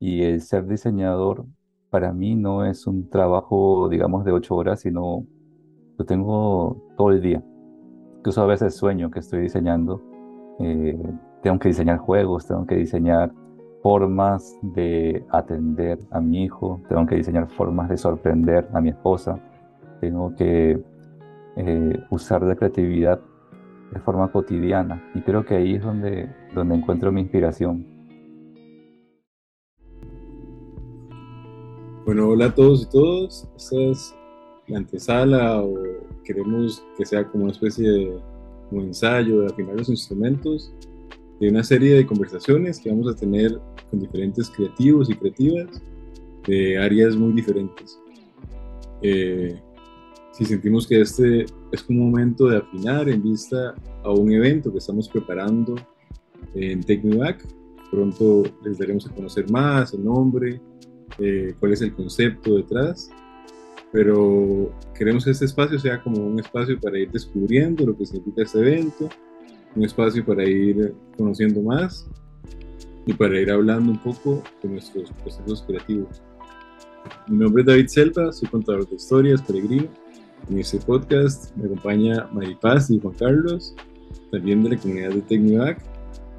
Y el ser diseñador para mí no es un trabajo, digamos, de ocho horas, sino lo tengo todo el día. Incluso a veces sueño que estoy diseñando. Eh, tengo que diseñar juegos, tengo que diseñar formas de atender a mi hijo, tengo que diseñar formas de sorprender a mi esposa, tengo que eh, usar la creatividad de forma cotidiana y creo que ahí es donde, donde encuentro mi inspiración. Bueno, hola a todos y todas. Esta es la antesala o queremos que sea como una especie de ensayo de afinar los instrumentos de una serie de conversaciones que vamos a tener con diferentes creativos y creativas de áreas muy diferentes. Eh, si sentimos que este es un momento de afinar en vista a un evento que estamos preparando en TechNewBack, pronto les daremos a conocer más el nombre, eh, cuál es el concepto detrás, pero queremos que este espacio sea como un espacio para ir descubriendo lo que significa este evento, un espacio para ir conociendo más y para ir hablando un poco de nuestros procesos creativos. Mi nombre es David Selva, soy contador de historias, peregrino en este podcast me acompaña Maripaz y Juan Carlos, también de la comunidad de Tecnivac,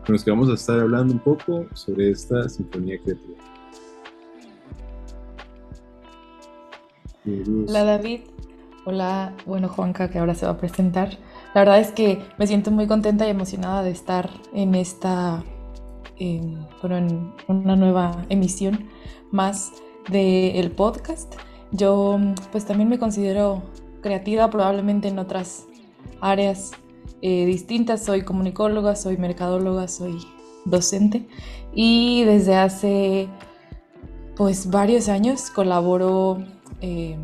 con los que vamos a estar hablando un poco sobre esta sinfonía creativa. Hola David, hola, bueno Juanca que ahora se va a presentar. La verdad es que me siento muy contenta y emocionada de estar en esta, bueno, en una nueva emisión más del podcast. Yo pues también me considero creativa probablemente en otras áreas eh, distintas. Soy comunicóloga, soy mercadóloga, soy docente y desde hace pues varios años colaboro eh,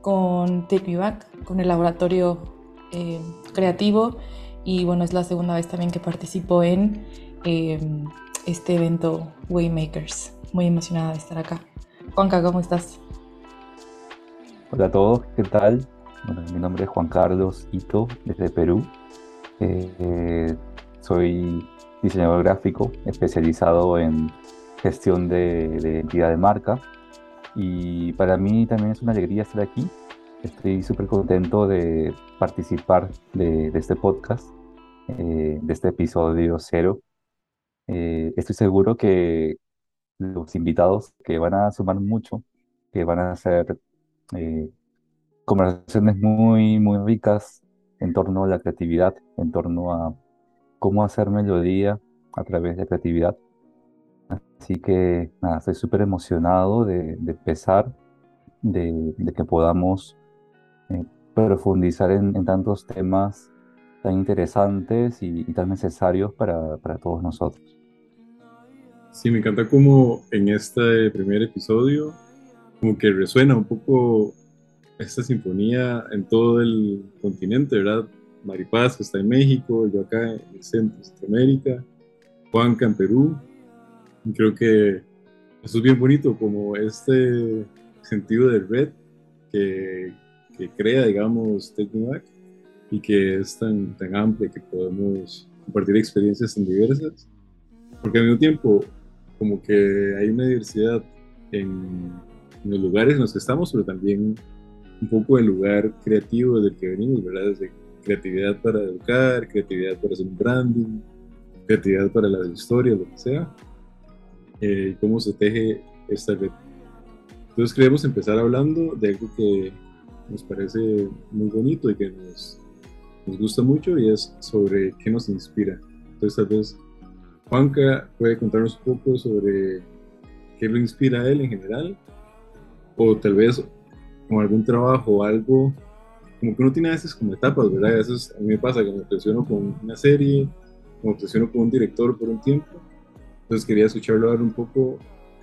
con Take con el laboratorio eh, creativo y bueno, es la segunda vez también que participo en este evento Waymakers. Muy emocionada de estar acá. Juanca, ¿cómo estás? Hola a todos, ¿qué tal? Bueno, mi nombre es Juan Carlos Ito, desde Perú. Eh, soy diseñador gráfico especializado en gestión de, de identidad de marca y para mí también es una alegría estar aquí. Estoy súper contento de participar de, este podcast, eh, de este episodio cero. Eh, estoy seguro que los invitados que van a sumar mucho, que van a ser conversaciones muy, muy ricas en torno a la creatividad, en torno a cómo hacer melodía a través de creatividad. Así que nada, estoy súper emocionado de, empezar, de, que podamos eh, profundizar en, tantos temas tan interesantes y, tan necesarios para, para, todos nosotros. Sí, me encanta cómo en este primer episodio como que resuena un poco esta sinfonía en todo el continente, ¿verdad? Maripaz, que está en México, yo acá en el centro de Centroamérica, Juanca en Perú. Creo que eso es bien bonito, como este sentido de red que, que crea, digamos, Tecnovac y que es tan, tan amplia que podemos compartir experiencias tan diversas. Porque al mismo tiempo, como que hay una diversidad en, en los lugares en los que estamos, pero también un poco el lugar creativo del que venimos, ¿verdad? Desde creatividad para educar, creatividad para hacer un branding, creatividad para las historias, lo que sea, eh, cómo se teje esta red. Entonces queremos empezar hablando de algo que nos parece muy bonito y que nos, nos gusta mucho y es sobre qué nos inspira. Entonces tal vez Juanca puede contarnos un poco sobre qué lo inspira a él en general o tal vez como algún trabajo o algo, como que uno tiene a veces como etapas, ¿verdad? A veces a mí me pasa que me obsesiono con una serie, me obsesiono con un director por un tiempo, entonces quería escucharlo hablar un poco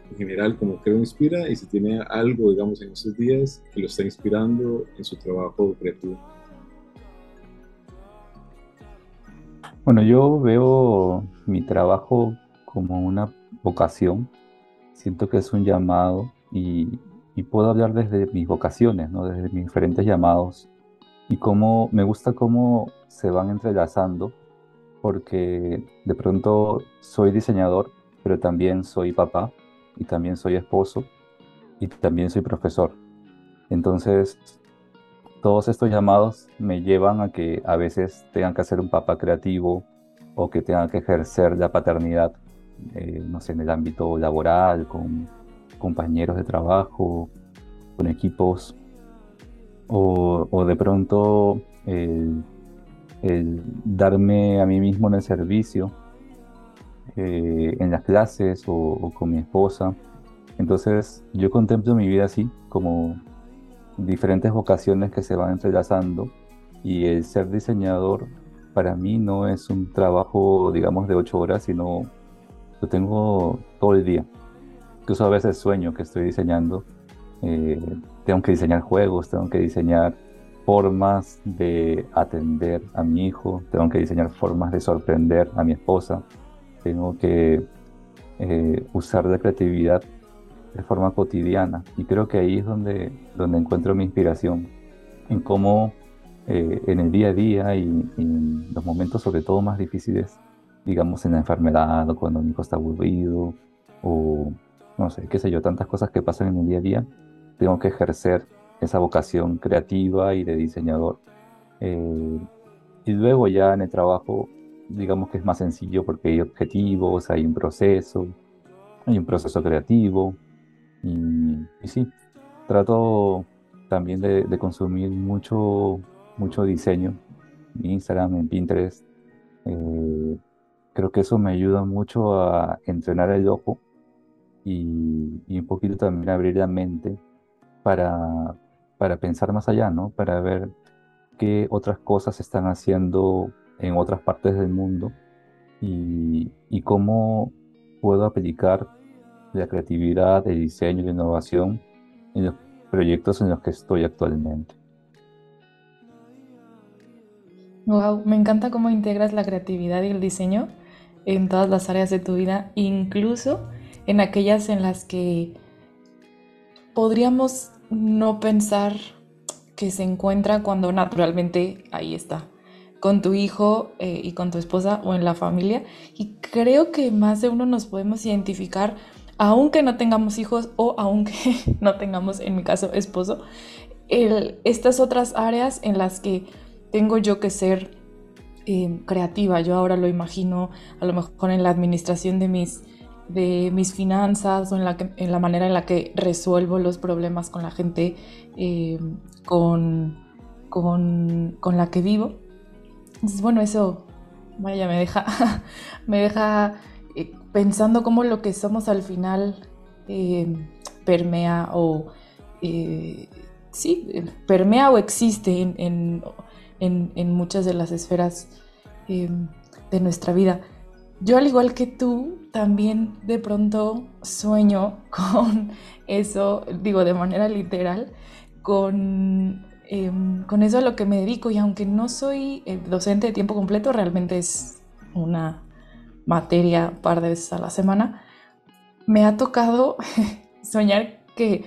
en general como lo inspira y si tiene algo, digamos, en esos días que lo está inspirando en su trabajo creativo. Bueno, yo veo mi trabajo como una vocación, siento que es un llamado y, y puedo hablar desde mis vocaciones, ¿no? desde mis diferentes llamados y cómo me gusta cómo se van entrelazando porque de pronto soy diseñador, pero también soy papá y también soy esposo y también soy profesor. Entonces, todos estos llamados me llevan a que a veces tengan que hacer un papá creativo o que tengan que ejercer la paternidad, eh, no sé, en el ámbito laboral, con compañeros de trabajo, con equipos, o, de pronto el, darme a mí mismo en el servicio, eh, en las clases o con mi esposa. Entonces yo contemplo mi vida así, como diferentes vocaciones que se van entrelazando y el ser diseñador para mí no es un trabajo, digamos, de ocho horas, sino lo tengo todo el día. Incluso a veces sueño que estoy diseñando. Eh, tengo que diseñar juegos, tengo que diseñar formas de atender a mi hijo, tengo que diseñar formas de sorprender a mi esposa, tengo que eh, usar la creatividad de forma cotidiana. Y creo que ahí es donde, donde encuentro mi inspiración, en cómo eh, en el día a día y, en los momentos sobre todo más difíciles, digamos en la enfermedad o cuando mi hijo está aburrido o no sé, qué sé yo, tantas cosas que pasan en el día a día, tengo que ejercer esa vocación creativa y de diseñador. Eh, y luego ya en el trabajo, digamos que es más sencillo porque hay objetivos, hay un proceso, hay un proceso creativo, y, sí, trato también de, consumir mucho, mucho diseño en Instagram, en Pinterest. Eh, creo que eso me ayuda mucho a entrenar el ojo y, un poquito también abrir la mente para, para pensar más allá, ¿no? Para ver qué otras cosas se están haciendo en otras partes del mundo y, cómo puedo aplicar la creatividad, el diseño la innovación en los proyectos en los que estoy actualmente. Wow, me encanta cómo integras la creatividad y el diseño en todas las áreas de tu vida, incluso en aquellas en las que podríamos no pensar que se encuentra cuando naturalmente ahí está, con tu hijo eh, y con tu esposa o en la familia. Y creo que más de uno nos podemos identificar aunque no tengamos hijos o aunque no tengamos, en mi caso, esposo, estas otras áreas en las que tengo yo que ser eh, creativa. Yo ahora lo imagino a lo mejor en la administración de mis, de mis finanzas o en la, en la manera en la que resuelvo los problemas con la gente eh, con, con, con, la que vivo. Entonces, bueno, eso, vaya, me deja, me deja eh, pensando cómo lo que somos al final eh, permea o sí, permea o existe en, muchas de las esferas de nuestra vida. Yo al igual que tú, también de pronto sueño con eso, digo de manera literal, con, em, con eso a lo que me dedico. Y aunque no soy docente de tiempo completo, realmente es una materia par de veces a la semana, me ha tocado soñar que,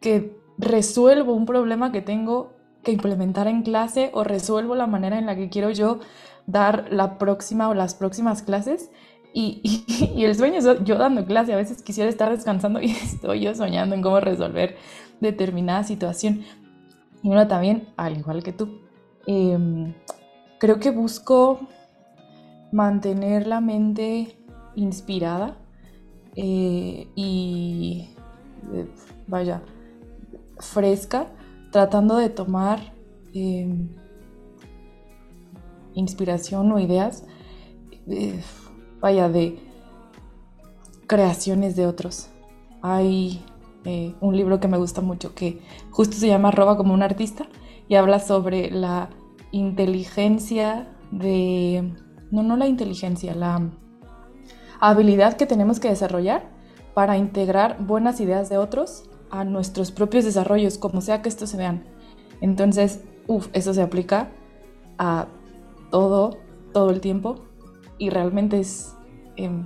que resuelvo un problema que tengo que implementar en clase o resuelvo la manera en la que quiero yo dar la próxima o las próximas clases. Y, el sueño es yo dando clase. A veces quisiera estar descansando y estoy yo soñando en cómo resolver determinada situación. Y uno también, al igual que tú, em, creo que busco mantener la mente inspirada eh, y, vaya, fresca, tratando de tomar em, inspiración o ideas, eh, vaya, de creaciones de otros. Hay un libro que me gusta mucho que justo se llama Roba como un artista y habla sobre la inteligencia de no, no la inteligencia, la habilidad que tenemos que desarrollar para integrar buenas ideas de otros a nuestros propios desarrollos, como sea que estos se vean. Entonces, uff, eso se aplica a todo, todo el tiempo y realmente es, em,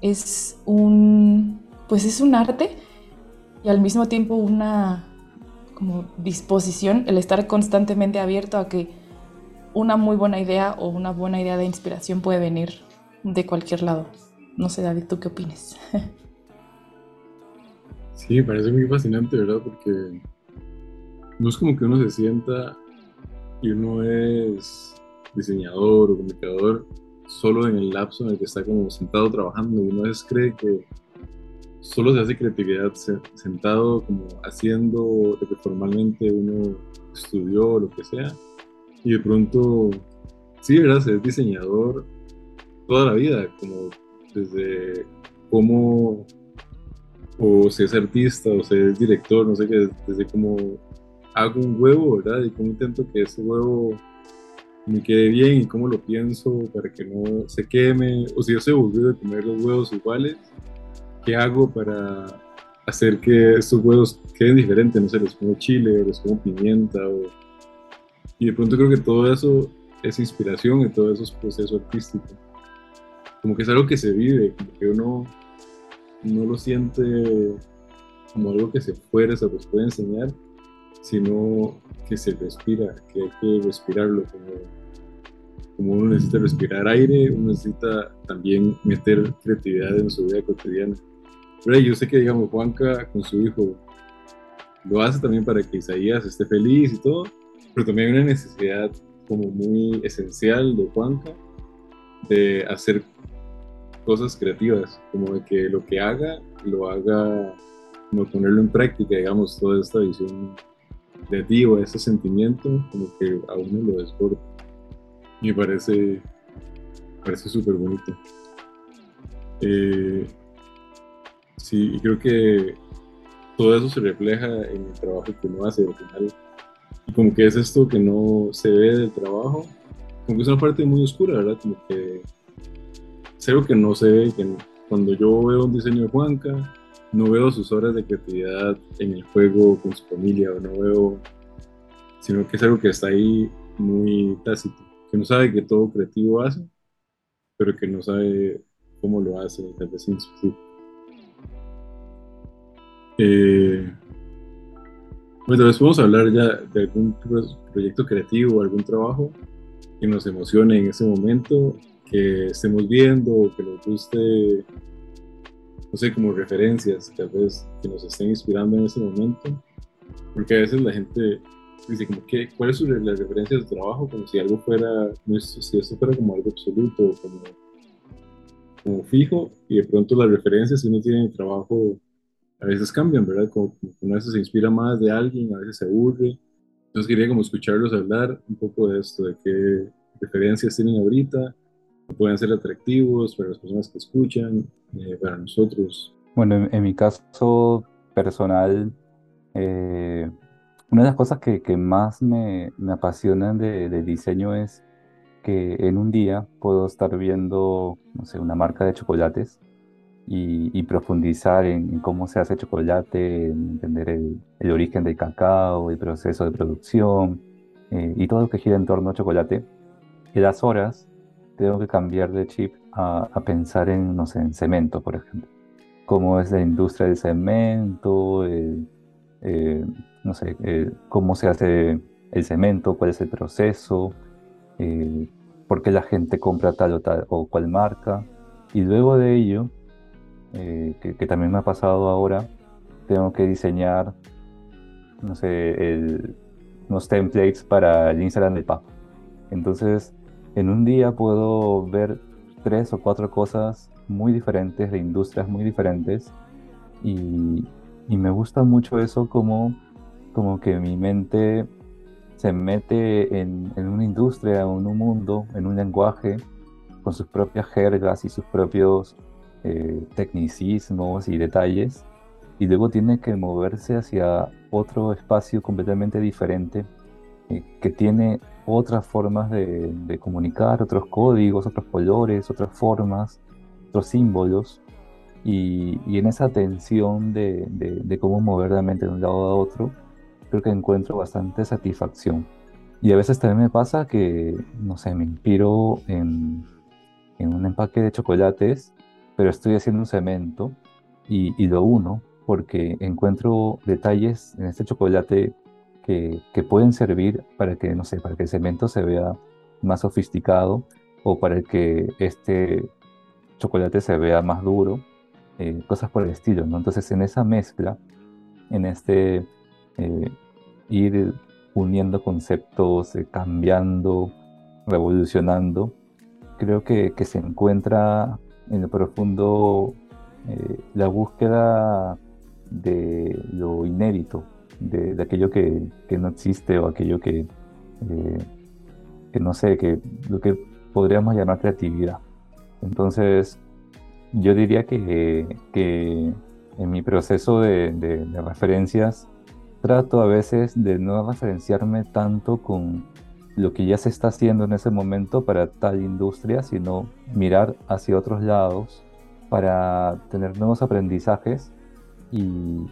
es un, pues es un arte y al mismo tiempo una como disposición, el estar constantemente abierto a que una muy buena idea o una buena idea de inspiración puede venir de cualquier lado. No sé, David, ¿tú qué opinas? Sí, parece muy fascinante, ¿verdad? Porque no es como que uno se sienta y uno es diseñador o comunicador solo en el lapso en el que está como sentado trabajando uno a veces cree que solo se hace creatividad sentado como haciendo lo que formalmente uno estudió o lo que sea y de pronto sí, ¿verdad? Ser diseñador toda la vida, como desde cómo o si es artista o si es director, no sé qué, desde cómo hago un huevo, ¿verdad? Y cómo intento que ese huevo me quede bien y cómo lo pienso para que no se queme, o si yo soy aburrido de comer los huevos iguales, ¿qué hago para hacer que estos huevos queden diferentes? No sé, les pongo chile, les pongo pimienta, o... y de pronto creo que todo eso es inspiración y todo eso es proceso artístico. Como que es algo que se vive, como que uno no lo siente como algo que se fuerza, pues puede enseñar, sino que se respira, que hay que respirarlo como como uno necesita respirar aire, uno necesita también meter creatividad en su vida cotidiana. Pero yo sé que, digamos, Juanca con su hijo lo hace también para que Isaías esté feliz y todo, pero también hay una necesidad como muy esencial de Juanca de hacer cosas creativas, como de que lo que haga, lo haga, como ponerlo en práctica, digamos, toda esta visión creativa, ese sentimiento, como que a uno lo desborda me parece parece súper bonito. Eh, sí, y creo que todo eso se refleja en el trabajo que uno hace al final. Y como que es esto que no se ve del trabajo, como que es una parte muy oscura, ¿verdad? Como que es algo que no se ve, que cuando yo veo un diseño de Juanca, no veo sus horas de creatividad en el juego con su familia, o no veo, sino que es algo que está ahí muy tácito que no sabe que todo creativo hace, pero que no sabe cómo lo hace, tal vez en. Eh, bueno, a hablar ya de algún proyecto creativo, algún trabajo que nos emocione en ese momento, que estemos viendo, que nos guste, no sé, como referencias, tal vez que nos estén inspirando en ese momento, porque a veces la gente dice como que, ¿cuál es la referencia de trabajo? Como si algo fuera, si esto fuera como algo absoluto, como, como fijo, y de pronto las referencias, si uno tiene el trabajo, a veces cambian, ¿verdad? Como, como una vez se inspira más de alguien, a veces se aburre. Entonces quería como escucharlos hablar un poco de esto, de qué referencias tienen ahorita, que pueden ser atractivos para las personas que escuchan, eh, para nosotros. Bueno, en, en mi caso personal, eh, una de las cosas que, que más me, me apasionan de, diseño es que en un día puedo estar viendo, no sé, una marca de chocolates y, y profundizar en, cómo se hace chocolate, en entender el, el, origen del cacao, el proceso de producción eh, y todo lo que gira en torno al chocolate. Y las horas tengo que cambiar de chip a, a pensar en, no sé, en cemento, por ejemplo. Cómo es la industria del cemento, el, eh, no sé, eh, cómo se hace el cemento, cuál es el proceso, eh, por qué la gente compra tal o tal o cual marca. Y luego de ello, que, también me ha pasado ahora, tengo que diseñar, no sé, unos templates para el Instagram del Papa. Entonces, en un día puedo ver tres o cuatro cosas muy diferentes, de industrias muy diferentes, y, y me gusta mucho eso como, como que mi mente se mete en, una industria, en un mundo, en un lenguaje, con sus propias jergas y sus propios eh, tecnicismos y detalles, y luego tiene que moverse hacia otro espacio completamente diferente, eh, que tiene otras formas de, de, comunicar, otros códigos, otros colores, otras formas, otros símbolos, y, en esa tensión de, de, cómo mover la mente de un lado a otro, creo que encuentro bastante satisfacción. Y a veces también me pasa que, no sé, me inspiro en, en un empaque de chocolates, pero estoy haciendo un cemento y, y, lo uno porque encuentro detalles en este chocolate que, que, pueden servir para que, no sé, para que el cemento se vea más sofisticado o para que este chocolate se vea más duro eh, cosas por el estilo, ¿no? Entonces en esa mezcla en este eh, ir uniendo conceptos, eh, cambiando, revolucionando, creo que, se encuentra en el profundo la búsqueda de lo inédito, de, aquello que, no existe o aquello que, que no sé, que lo que podríamos llamar creatividad. Entonces, yo diría que, que en mi proceso de, de, referencias trato a veces de no referenciarme tanto con lo que ya se está haciendo en ese momento para tal industria, sino mirar hacia otros lados para tener nuevos aprendizajes y,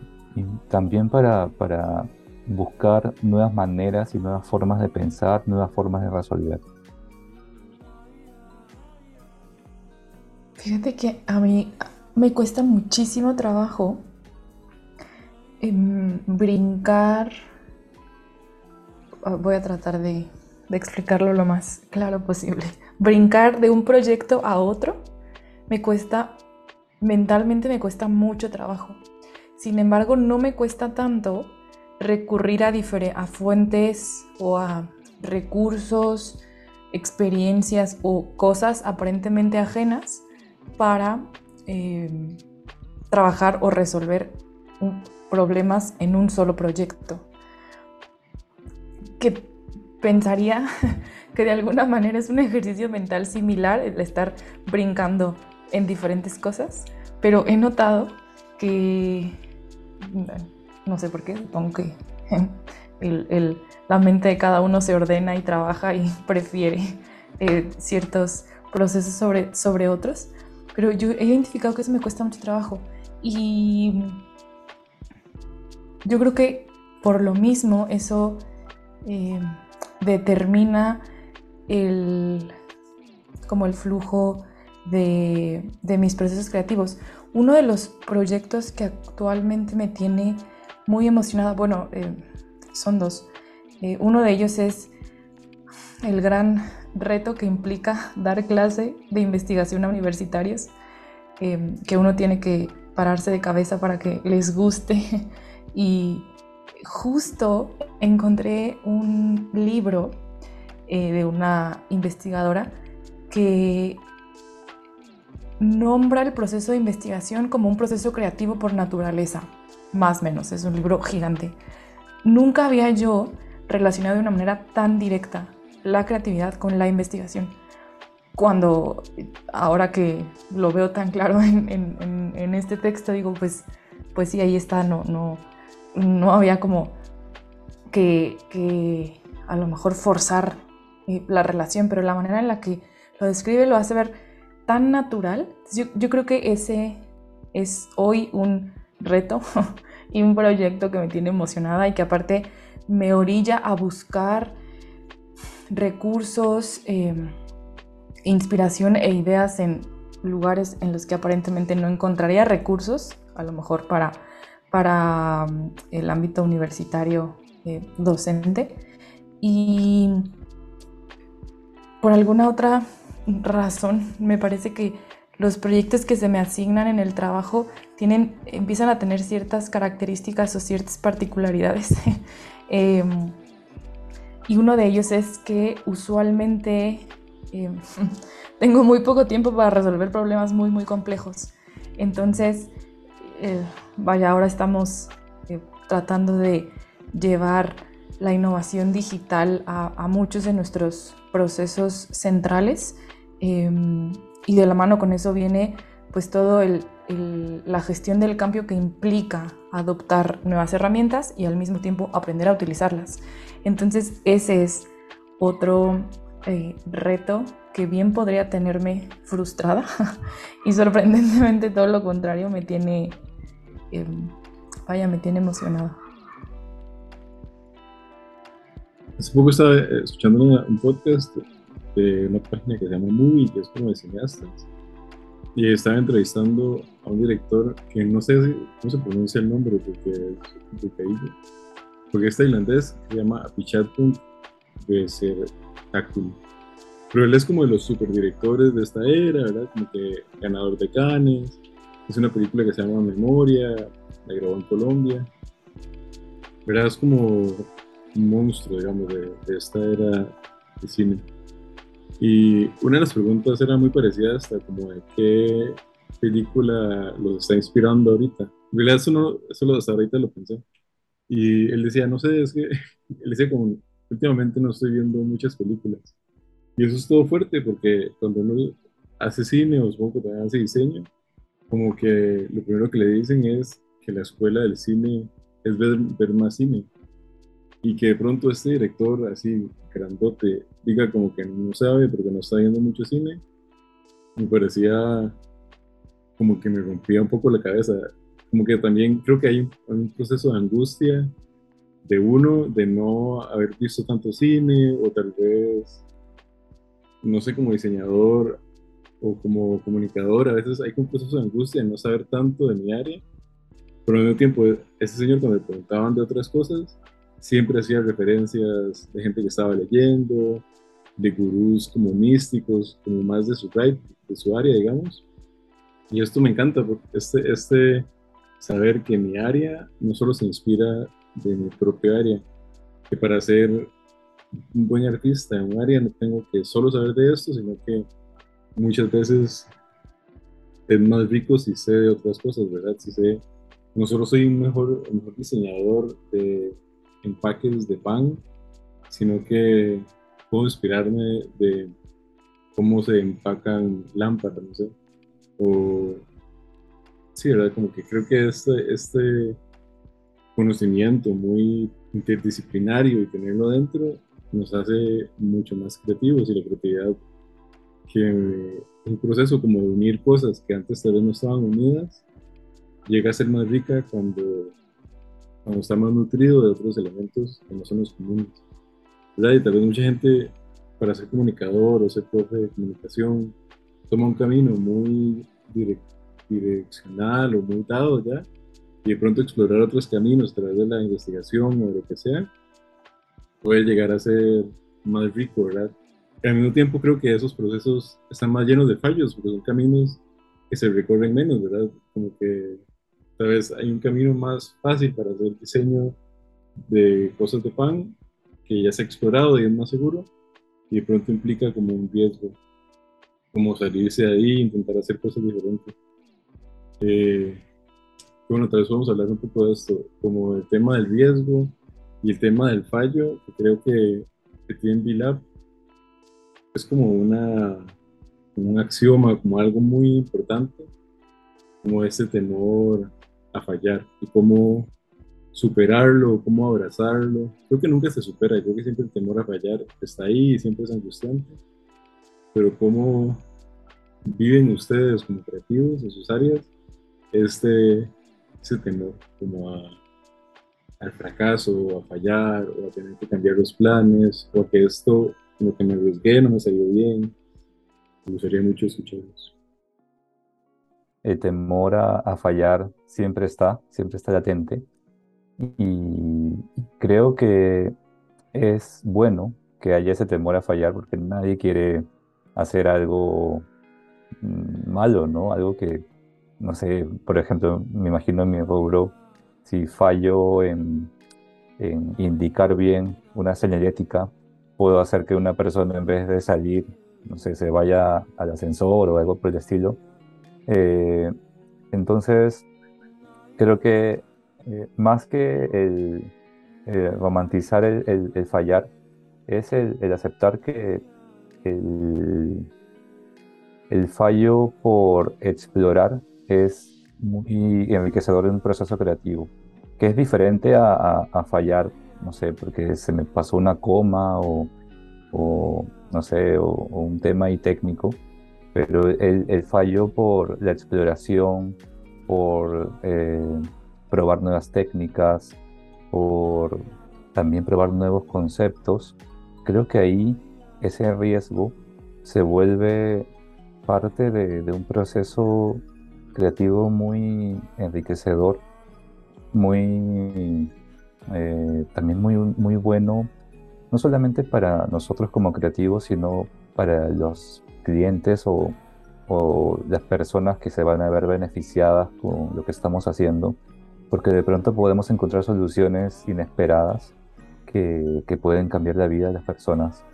también para, para buscar nuevas maneras y nuevas formas de pensar, nuevas formas de resolver. Fíjate que a mí me cuesta muchísimo trabajo em, brincar. Voy a tratar de, explicarlo lo más claro posible. Brincar de un proyecto a otro me cuesta, mentalmente me cuesta mucho trabajo. Sin embargo, no me cuesta tanto recurrir a, fuentes o a recursos, experiencias o cosas aparentemente ajenas para eh, trabajar o resolver problemas en un solo proyecto. Que pensaría que de alguna manera es un ejercicio mental similar el estar brincando en diferentes cosas, pero he notado que, no sé por qué, supongo que la mente de cada uno se ordena y trabaja y prefiere eh, ciertos procesos sobre, sobre otros, pero yo he identificado que eso me cuesta mucho trabajo. Y yo creo que por lo mismo eso eh, determina el, como el flujo de, mis procesos creativos. Uno de los proyectos que actualmente me tiene muy emocionada, bueno, eh, son dos. Eh, uno de ellos es el gran reto que implica dar clase de investigación a universitarios, em, que uno tiene que pararse de cabeza para que les guste. Y justo encontré un libro eh, de una investigadora que nombra el proceso de investigación como un proceso creativo por naturaleza, más o menos, es un libro gigante. Nunca había yo relacionado de una manera tan directa la creatividad con la investigación. Cuando ahora que lo veo tan claro en, este texto, digo, pues, pues sí, ahí está, no, no, no había como que, a lo mejor forzar eh, la relación, pero la manera en la que lo describe lo hace ver tan natural. Yo, creo que ese es hoy un reto y un proyecto que me tiene emocionada y que aparte me orilla a buscar recursos, em, inspiración e ideas en lugares en los que aparentemente no encontraría recursos, a lo mejor para, para mm, el ámbito universitario eh, docente. Y por alguna otra razón me parece que los proyectos que se me asignan en el trabajo tienen, empiezan a tener ciertas características o ciertas particularidades. Em, y uno de ellos es que usualmente eh, tengo muy poco tiempo para resolver problemas muy, muy complejos. Entonces, eh, vaya, ahora estamos eh, tratando de llevar la innovación digital a, muchos de nuestros procesos centrales em, y de la mano con eso viene pues todo la gestión del cambio que implica adoptar nuevas herramientas y al mismo tiempo aprender a utilizarlas. Entonces ese es otro eh, reto que bien podría tenerme frustrada y sorprendentemente todo lo contrario me tiene, em, vaya, me tiene emocionada. Hace poco estaba eh, escuchando un podcast de una página que se llama Movie, que es como de cineastas, y estaba entrevistando a un director que no sé cómo se pronuncia el nombre porque es complicadillo porque es tailandés, se llama Apichatpong Takul. Pero él es como de los superdirectores de esta era, ¿verdad? Como que ganador de Cannes. Es una película que se llama Memoria, la grabó en Colombia. ¿verdad? Es como un monstruo, digamos, de, esta era de cine. Y una de las preguntas era muy parecida hasta como de qué película los está inspirando ahorita. En realidad eso, no, eso hasta ahorita lo pensé. Y él decía, no sé, es que, él decía como, últimamente no estoy viendo muchas películas. Y eso es todo fuerte porque cuando uno hace cine o supongo que también hace diseño, como que lo primero que le dicen es que la escuela del cine es ver, ver más cine. Y que de pronto este director así grandote diga como que no sabe porque no está viendo mucho cine, me parecía como que me rompía un poco la cabeza. Como que también creo que hay un, proceso de angustia de uno de no haber visto tanto cine o tal vez, no sé, como diseñador o como comunicador, a veces hay un proceso de angustia de no saber tanto de mi área, pero al mismo tiempo, ese señor cuando le preguntaban de otras cosas, siempre hacía referencias de gente que estaba leyendo, de gurús como místicos, como más de su, de su área, digamos. Y esto me encanta, porque este, este saber que mi área no solo se inspira de mi propia área, que para ser un buen artista en un área no tengo que solo saber de esto, sino que muchas veces es más rico si sé de otras cosas, ¿verdad? Si sé, no solo soy un mejor, un mejor diseñador de empaques de pan, sino que puedo inspirarme de cómo se empacan lámparas, no sé. O, sí, ¿verdad? Como que creo que este, este conocimiento muy interdisciplinario y tenerlo dentro nos hace mucho más creativos y la creatividad que un proceso como de unir cosas que antes tal vez no estaban unidas llega a ser más rica cuando cuando está más nutrido de otros elementos que no son los comunes. ¿verdad? Y tal vez mucha gente, para ser comunicador o ser profe de comunicación, toma un camino muy direccional o muy dado ya, y de pronto explorar otros caminos a través de la investigación o de lo que sea, puede llegar a ser más rico, ¿verdad? al mismo tiempo creo que esos procesos están más llenos de fallos, porque son caminos que se recorren menos, ¿verdad? Como que Tal vez hay un camino más fácil para hacer diseño de cosas de pan que ya se ha explorado y es más seguro y de pronto implica como un riesgo, como salirse de ahí e intentar hacer cosas diferentes. Eh, bueno, tal vez vamos a hablar un poco de esto, como el tema del riesgo y el tema del fallo, que creo que, que tiene BILAB es como una, un axioma, como algo muy importante, como ese temor a fallar y cómo superarlo, cómo abrazarlo. Creo que nunca se supera, creo que siempre el temor a fallar está ahí siempre es angustiante, pero cómo viven ustedes como creativos en sus áreas este, ese temor como al fracaso, a fallar, o a tener que cambiar los planes, o que esto, lo que me arriesgué, no me salió bien. Me gustaría mucho escucharlos el temor a, fallar siempre está, siempre está latente. Y creo que es bueno que haya ese temor a fallar porque nadie quiere hacer algo mm, malo, ¿no? Algo que, no sé, por ejemplo, me imagino en mi rubro, si fallo en, en indicar bien una señalética, puedo hacer que una persona en vez de salir, no sé, se vaya al ascensor o algo por el estilo, eh, entonces, creo que eh, más que el, romantizar el, fallar, es el, aceptar que el, fallo por explorar es muy enriquecedor en un proceso creativo, que es diferente a, fallar, no sé, porque se me pasó una coma o, no sé, o, o un tema ahí técnico pero el, fallo por la exploración, por eh, probar nuevas técnicas, por también probar nuevos conceptos, creo que ahí ese riesgo se vuelve parte de, un proceso creativo muy enriquecedor, muy eh, también muy, muy bueno, no solamente para nosotros como creativos, sino para los clientes o, las personas que se van a ver beneficiadas con lo que estamos haciendo. porque de pronto podemos encontrar soluciones inesperadas que, que pueden cambiar la vida de las personas.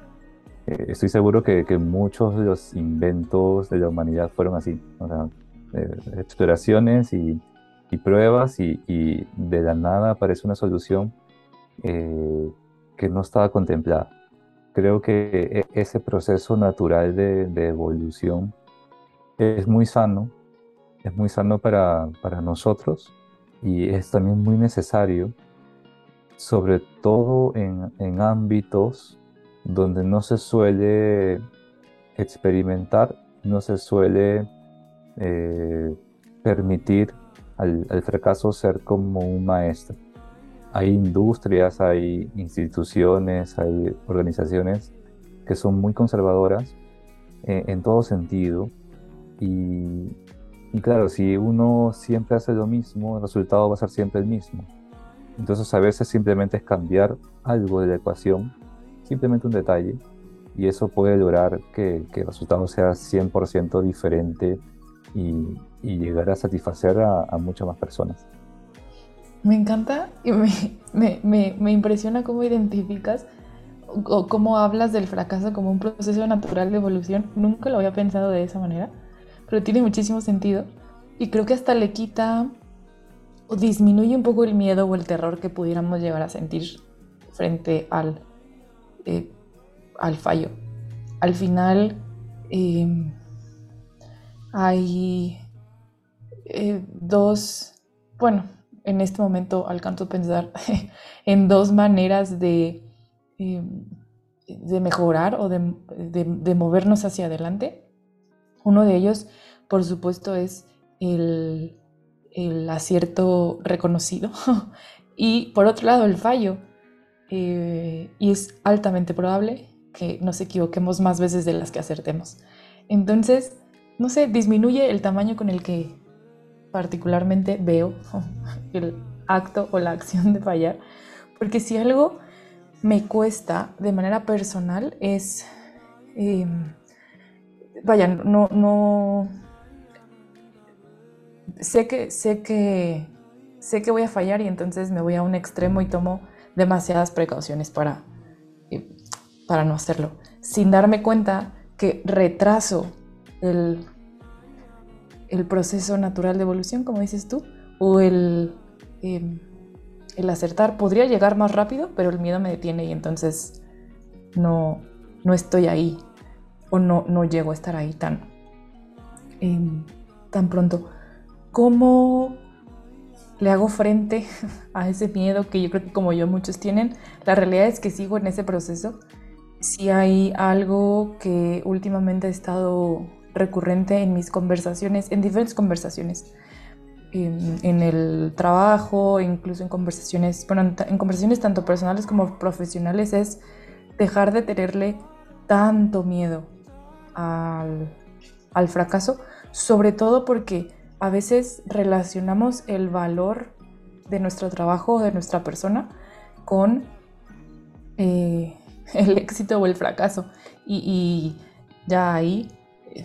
Eh, estoy seguro que, que, muchos de los inventos de la humanidad fueron así, o sea, eh, exploraciones y, y pruebas y, y, de la nada aparece una solución eh, que no estaba contemplada. Creo que e, ese proceso natural de, evolución es muy sano, es muy sano para, para nosotros y es también muy necesario, sobre todo en, en ámbitos donde no se suele experimentar, no se suele eh, permitir al, fracaso ser como un maestro. Hay industrias, hay instituciones, hay organizaciones que son muy conservadoras eh, en todo sentido y, claro, si uno siempre hace lo mismo, el resultado va a ser siempre el mismo. Entonces a veces simplemente es cambiar algo de la ecuación, simplemente un detalle, y eso puede lograr que, el resultado sea 100% diferente y, y, llegar a satisfacer a, muchas más personas. Me encanta y me, me, me, impresiona cómo identificas o cómo hablas del fracaso como un proceso natural de evolución. Nunca lo había pensado de esa manera pero tiene muchísimo sentido y creo que hasta le quita o disminuye un poco el miedo o el terror que pudiéramos llegar a sentir frente al, eh, al fallo. Al final eh, hay eh, dos, bueno, en este momento alcanzo a pensar en dos maneras de, em, de mejorar o de, de, de movernos hacia adelante. Uno de ellos por supuesto, es el, el acierto reconocido y por otro lado el fallo. Eh, y es altamente probable que nos equivoquemos más veces de las que acertemos. Entonces, no sé, disminuye el tamaño con el que particularmente veo el acto o la acción de fallar, porque si algo me cuesta de manera personal es, eh, vaya, no, no, sé que, sé que, sé que voy a fallar y entonces me voy a un extremo y tomo demasiadas precauciones para, eh, para no hacerlo, sin darme cuenta que retraso el, el proceso natural de evolución, como dices tú, o el, eh, el acertar podría llegar más rápido, pero el miedo me detiene y entonces no, no estoy ahí o no, no llego a estar ahí tan, eh, tan pronto. ¿Cómo le hago frente a ese miedo que yo creo que como yo muchos tienen? La realidad es que sigo en ese proceso. Si hay algo que últimamente ha estado recurrente en mis conversaciones, en diferentes conversaciones, en, el trabajo, incluso en conversaciones, bueno, en conversaciones tanto personales como profesionales, es dejar de tenerle tanto miedo al, al fracaso, sobre todo porque a veces relacionamos el valor de nuestro trabajo o de nuestra persona con eh, el éxito o el fracaso. Y, y ya ahí, eh,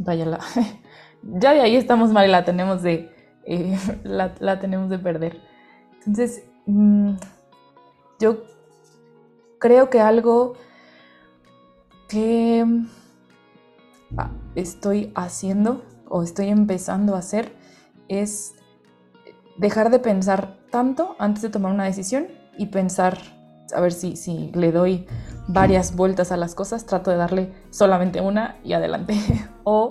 vaya, la, ya de ahí estamos mal y la tenemos de, eh, la, la, tenemos de perder. Entonces, mmm, yo creo que algo que ah, estoy haciendo o estoy empezando a hacer es dejar de pensar tanto antes de tomar una decisión y pensar, a ver si, si le doy varias vueltas a las cosas, trato de darle solamente una y adelante. o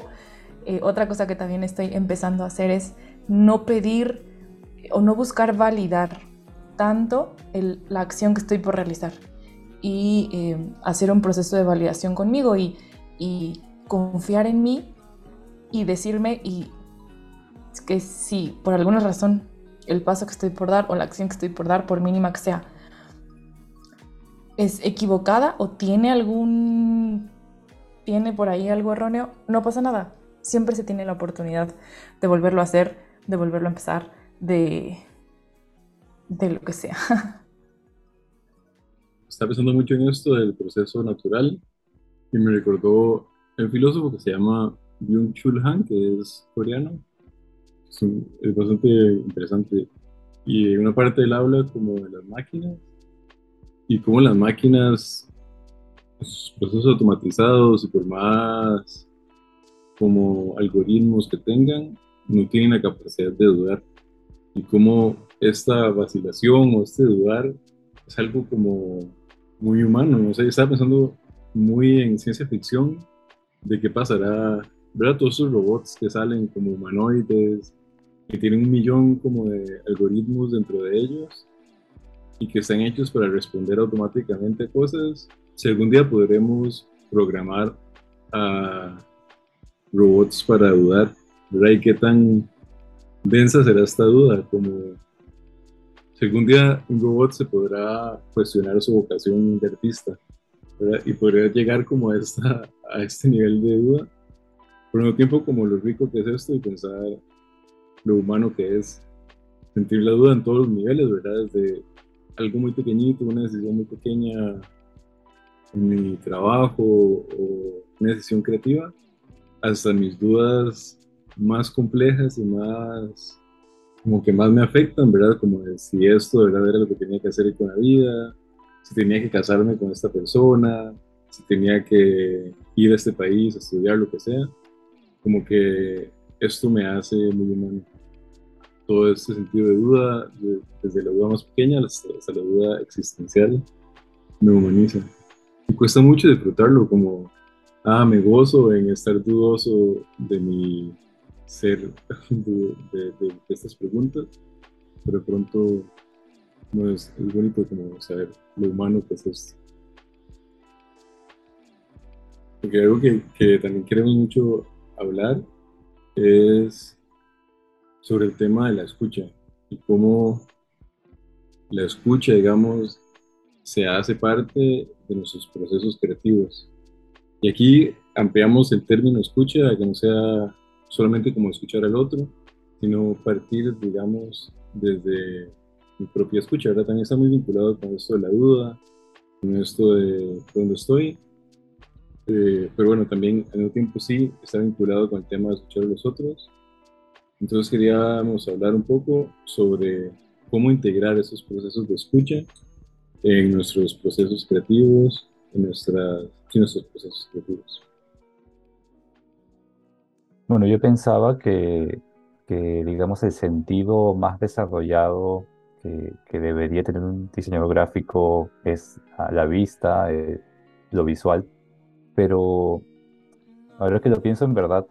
eh, otra cosa que también estoy empezando a hacer es no pedir o no buscar validar tanto el, la acción que estoy por realizar y eh, hacer un proceso de validación conmigo y, y confiar en mí y decirme y que si por alguna razón el paso que estoy por dar o la acción que estoy por dar, por mínima que sea, es equivocada o tiene algún tiene por ahí algo erróneo, no pasa nada. Siempre se tiene la oportunidad de volverlo a hacer, de volverlo a empezar, de de lo que sea. Está pensando mucho en esto del proceso natural y me recordó el filósofo que se llama Byung Chul Han, que es coreano. Es, un, es, bastante interesante y en una parte él habla como de las máquinas y cómo las máquinas, sus procesos automatizados y por más como algoritmos que tengan, no tienen la capacidad de dudar. Y cómo esta vacilación o este dudar es algo como muy humano. No sé, estaba pensando muy en ciencia ficción de qué pasará, ¿verdad? Todos esos robots que salen como humanoides, que tienen un millón como de algoritmos dentro de ellos y que están hechos para responder automáticamente a cosas. Si algún día podremos programar a robots para dudar, ¿verdad? ¿Y qué tan densa será esta duda? Como si algún día un robot se podrá cuestionar su vocación de artista, ¿verdad? Y podría llegar como a, esta, a este nivel de duda, por un tiempo como lo rico que es esto y pensar lo humano que es sentir la duda en todos los niveles, ¿verdad? Desde algo muy pequeñito, una decisión muy pequeña en mi trabajo o una decisión creativa, hasta mis dudas más complejas y más, como que más me afectan, ¿verdad? Como de si esto de verdad era lo que tenía que hacer con la vida, si tenía que casarme con esta persona, si tenía que ir a este país a estudiar, lo que sea. Como que esto me hace muy humano. Todo este sentido de duda, desde la duda más pequeña hasta, la duda existencial, me humaniza. Y cuesta mucho disfrutarlo, como, ah, me gozo en estar dudoso de mi ser, de, de, estas preguntas, pero de pronto no es, es, bonito como saber lo humano que es esto. Porque algo que también queremos mucho hablar es sobre el tema de la escucha y cómo la escucha, digamos, se hace parte de nuestros procesos creativos. Y aquí ampliamos el término escucha a que no sea solamente como escuchar al otro, sino partir, digamos, desde mi propia escucha. Ahora también está muy vinculado con esto de la duda, con esto de dónde estoy eh, pero bueno, también al mismo tiempo sí está vinculado con el tema de escuchar a los otros. Entonces queríamos hablar un poco sobre cómo integrar esos procesos de escucha en nuestros procesos creativos, en, nuestras, nuestros procesos creativos. Bueno, yo pensaba que, que digamos, el sentido más desarrollado que, que, debería tener un diseñador gráfico es a la vista, eh, lo visual, pero ahora que lo pienso en verdad,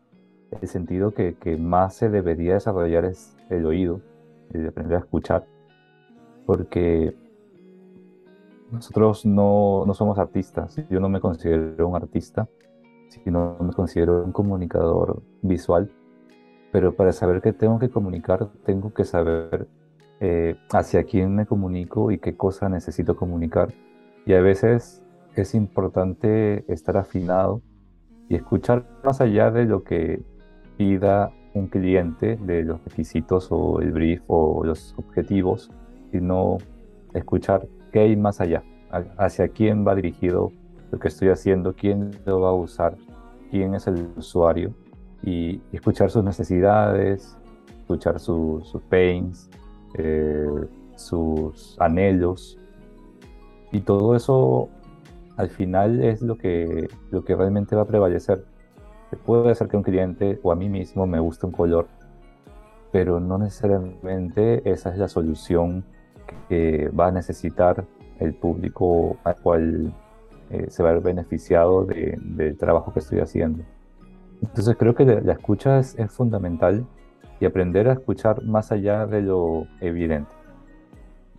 el sentido que, más se debería desarrollar es el oído, el de aprender a escuchar, porque nosotros no, no somos artistas, yo no me considero un artista, sino me considero un comunicador visual, pero para saber qué tengo que comunicar, tengo que saber eh, hacia quién me comunico y qué cosa necesito comunicar. Y a veces es importante estar afinado y escuchar más allá de lo que pida un cliente, de los requisitos o el brief o los objetivos, sino escuchar qué hay más allá, hacia quién va dirigido lo que estoy haciendo, quién lo va a usar, quién es el usuario y escuchar sus necesidades, escuchar sus pains, eh, sus anhelos y todo eso al final es lo que, lo que realmente va a prevalecer. Puede ser que un cliente o a mí mismo me guste un color, pero no necesariamente esa es la solución que va a necesitar el público al cual eh, se va a ver beneficiado del trabajo que estoy haciendo. Entonces creo que la, escucha es, fundamental y aprender a escuchar más allá de lo evidente.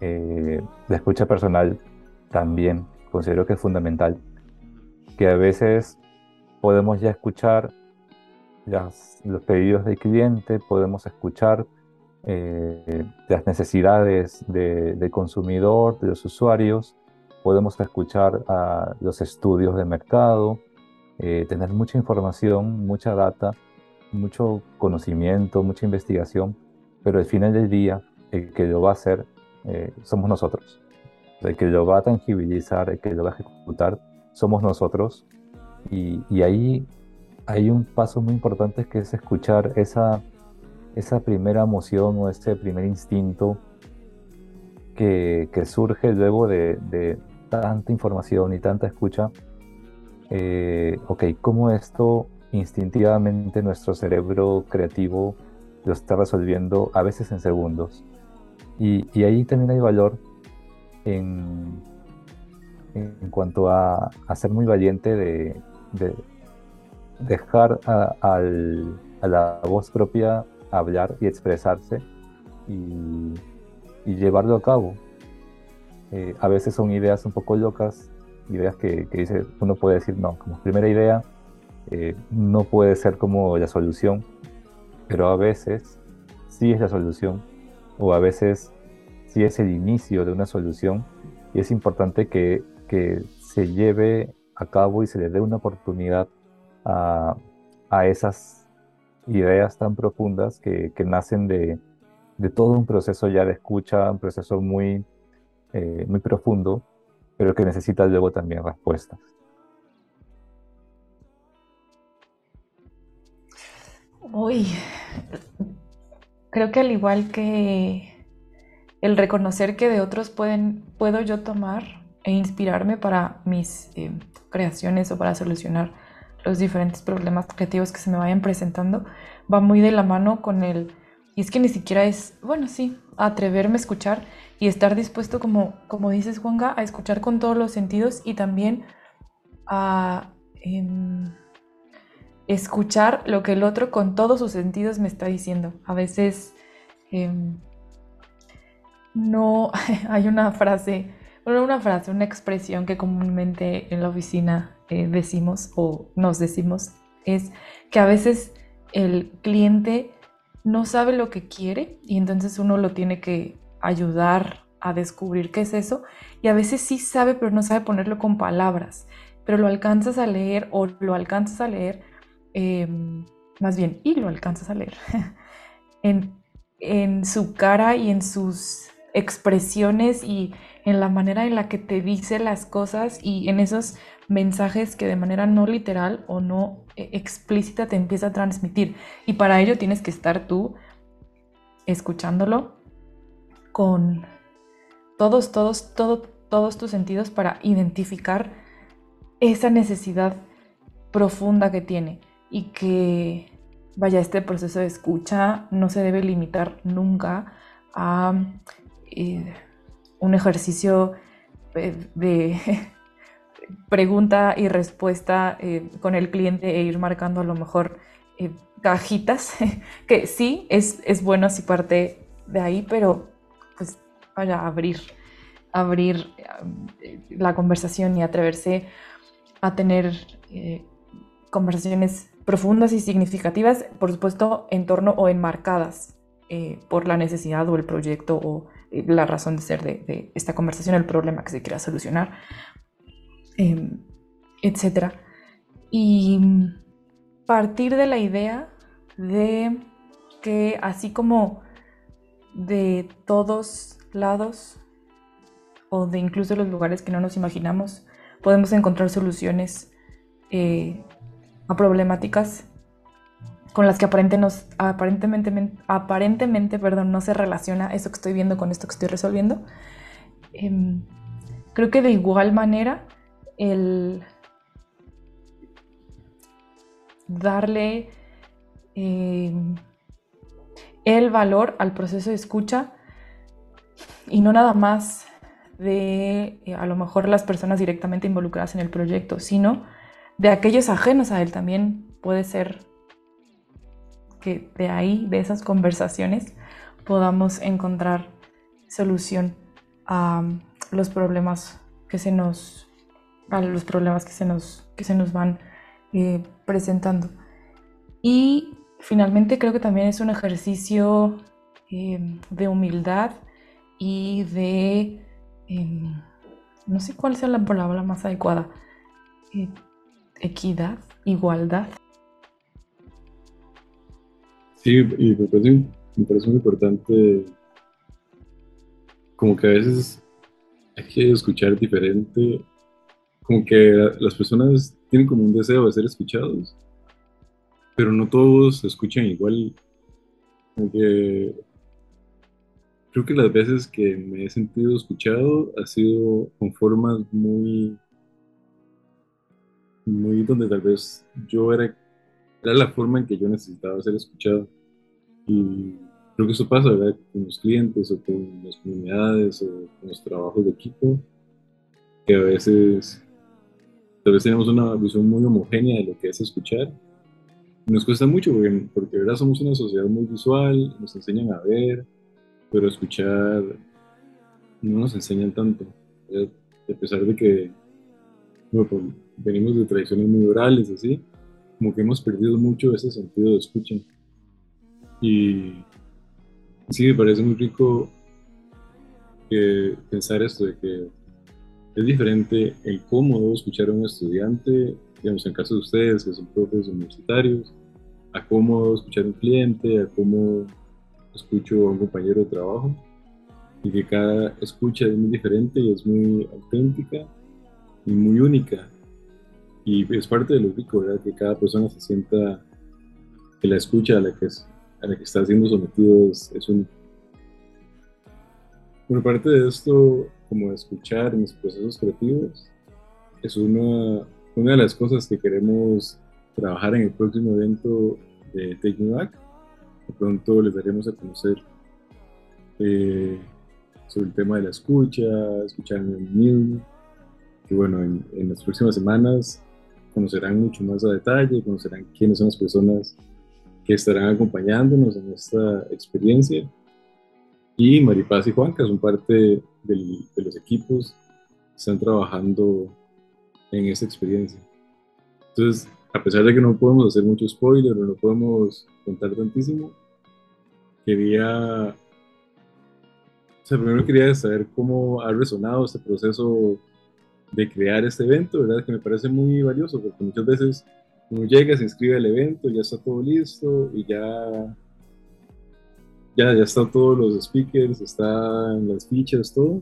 Eh, la escucha personal también considero que es fundamental, que a veces podemos ya escuchar los pedidos del cliente, podemos escuchar eh, las necesidades del consumidor, de los usuarios, podemos escuchar a los estudios de mercado, eh, tener mucha información, mucha data, mucho conocimiento, mucha investigación, pero al final del día el que lo va a hacer eh, somos nosotros el que lo va a tangibilizar, el que lo va a ejecutar, somos nosotros. Y, ahí hay un paso muy importante que es escuchar esa, esa primera emoción o ese primer instinto que, surge luego de, tanta información y tanta escucha. Eh, ok, ¿cómo esto instintivamente nuestro cerebro creativo lo está resolviendo a veces en segundos? Y, ahí también hay valor en, en cuanto a, ser muy valiente de, dejar a, la voz propia hablar y expresarse y, llevarlo a cabo. Eh, a veces son ideas un poco locas, ideas que, dice, uno puede decir, no, como primera idea eh, no puede ser como la solución, pero a veces sí es la solución, o a veces sí es el inicio de una solución, y es importante que, que se lleve a cabo y se le dé una oportunidad a, a esas ideas tan profundas que, que nacen de, de, todo un proceso ya de escucha, un proceso muy, eh, muy profundo, pero que necesita luego también respuestas. Uy, creo que al igual que el reconocer que de otros pueden, puedo yo tomar e inspirarme para mis eh, creaciones o para solucionar los diferentes problemas creativos que se me vayan presentando, va muy de la mano con el, y es que ni siquiera es, bueno, sí, atreverme a escuchar y estar dispuesto, como, como dices, Juanga, a escuchar con todos los sentidos y también a em, escuchar lo que el otro con todos sus sentidos me está diciendo. A veces em, no hay una frase, una frase, una expresión que comúnmente en la oficina eh, decimos o nos decimos es que a veces el cliente no sabe lo que quiere y entonces uno lo tiene que ayudar a descubrir qué es eso y a veces sí sabe pero no sabe ponerlo con palabras, pero lo alcanzas a leer o lo alcanzas a leer, em, más bien, y lo alcanzas a leer en, en su cara y en sus expresiones y en la manera en la que te dice las cosas y en esos mensajes que de manera no literal o no eh, explícita te empieza a transmitir. Y para ello tienes que estar tú escuchándolo con todos, todos, todos tus sentidos para identificar esa necesidad profunda que tiene y que, vaya, este proceso de escucha no se debe limitar nunca a eh, un ejercicio eh, de pregunta y respuesta eh, con el cliente e ir marcando a lo mejor eh, cajitas, que sí, es, es bueno si parte de ahí, pero pues vaya abrir, abrir la conversación y atreverse a tener conversaciones profundas y significativas, por supuesto, en torno o enmarcadas por la necesidad o el proyecto o la razón de ser de, esta conversación, el problema que se quiera solucionar. Em, etcétera. Y partir de la idea de que así como de todos lados o de incluso los lugares que no nos imaginamos, podemos encontrar soluciones eh, a problemáticas con las que aparentemente, aparentemente perdón, no se relaciona eso que estoy viendo con esto que estoy resolviendo. Em, creo que de igual manera el darle eh, el valor al proceso de escucha y no nada más de eh, a lo mejor las personas directamente involucradas en el proyecto, sino de aquellos ajenos a él también puede ser que de ahí, de esas conversaciones, podamos encontrar solución a los problemas que se nos a los problemas que se nos, que se nos van eh, presentando. Y finalmente creo que también es un ejercicio em, de humildad y de, em, no sé cuál sea la palabra más adecuada, eh, equidad, igualdad. Sí, y me parece, me parece muy importante, como que a veces hay que escuchar diferente como que las personas tienen como un deseo de ser escuchados, pero no todos escuchan igual. Como que creo que las veces que me he sentido escuchado ha sido con formas muy, muy donde tal vez yo era, era la forma en que yo necesitaba ser escuchado. Y creo que eso pasa, ¿verdad? Con los clientes o con las comunidades o con los trabajos de equipo, que a veces, tal vez tenemos una visión muy homogénea de lo que es escuchar. Nos cuesta mucho porque, porque ¿verdad? somos una sociedad muy visual, nos enseñan a ver, pero escuchar no nos enseñan tanto. A pesar de que pues, venimos de tradiciones muy orales, así, como que hemos perdido mucho ese sentido de escucha. Y sí, me parece muy rico pensar esto, de que es diferente el cómo debo escuchar a un estudiante, digamos, en caso de ustedes, que son profes universitarios, a cómo escuchar a un cliente, a cómo escucho a un compañero de trabajo y que cada escucha es muy diferente y es muy auténtica y muy única. Y es parte de lo rico, ¿verdad? Que cada persona se sienta que la escucha a la que, es, a la que está siendo sometido es, es única. Bueno, parte de esto, como escuchar en los procesos creativos, es una, una de las cosas que queremos trabajar en el próximo evento de Back de pronto les daremos a conocer eh, sobre el tema de la escucha, escuchar en el mismo. Y bueno, en, las próximas semanas conocerán mucho más a detalle, conocerán quiénes son las personas que estarán acompañándonos en esta experiencia. Y Maripaz y Juanca son parte de los equipos que están trabajando en esta experiencia. Entonces, a pesar de que no podemos hacer mucho spoiler o no podemos contar tantísimo, quería, o sea, primero quería saber cómo ha resonado este proceso de crear este evento, ¿verdad? Que me parece muy valioso, porque muchas veces uno llega, se inscribe al evento, ya está todo listo y ya, ya, ya están todos los speakers, están las fichas, todo,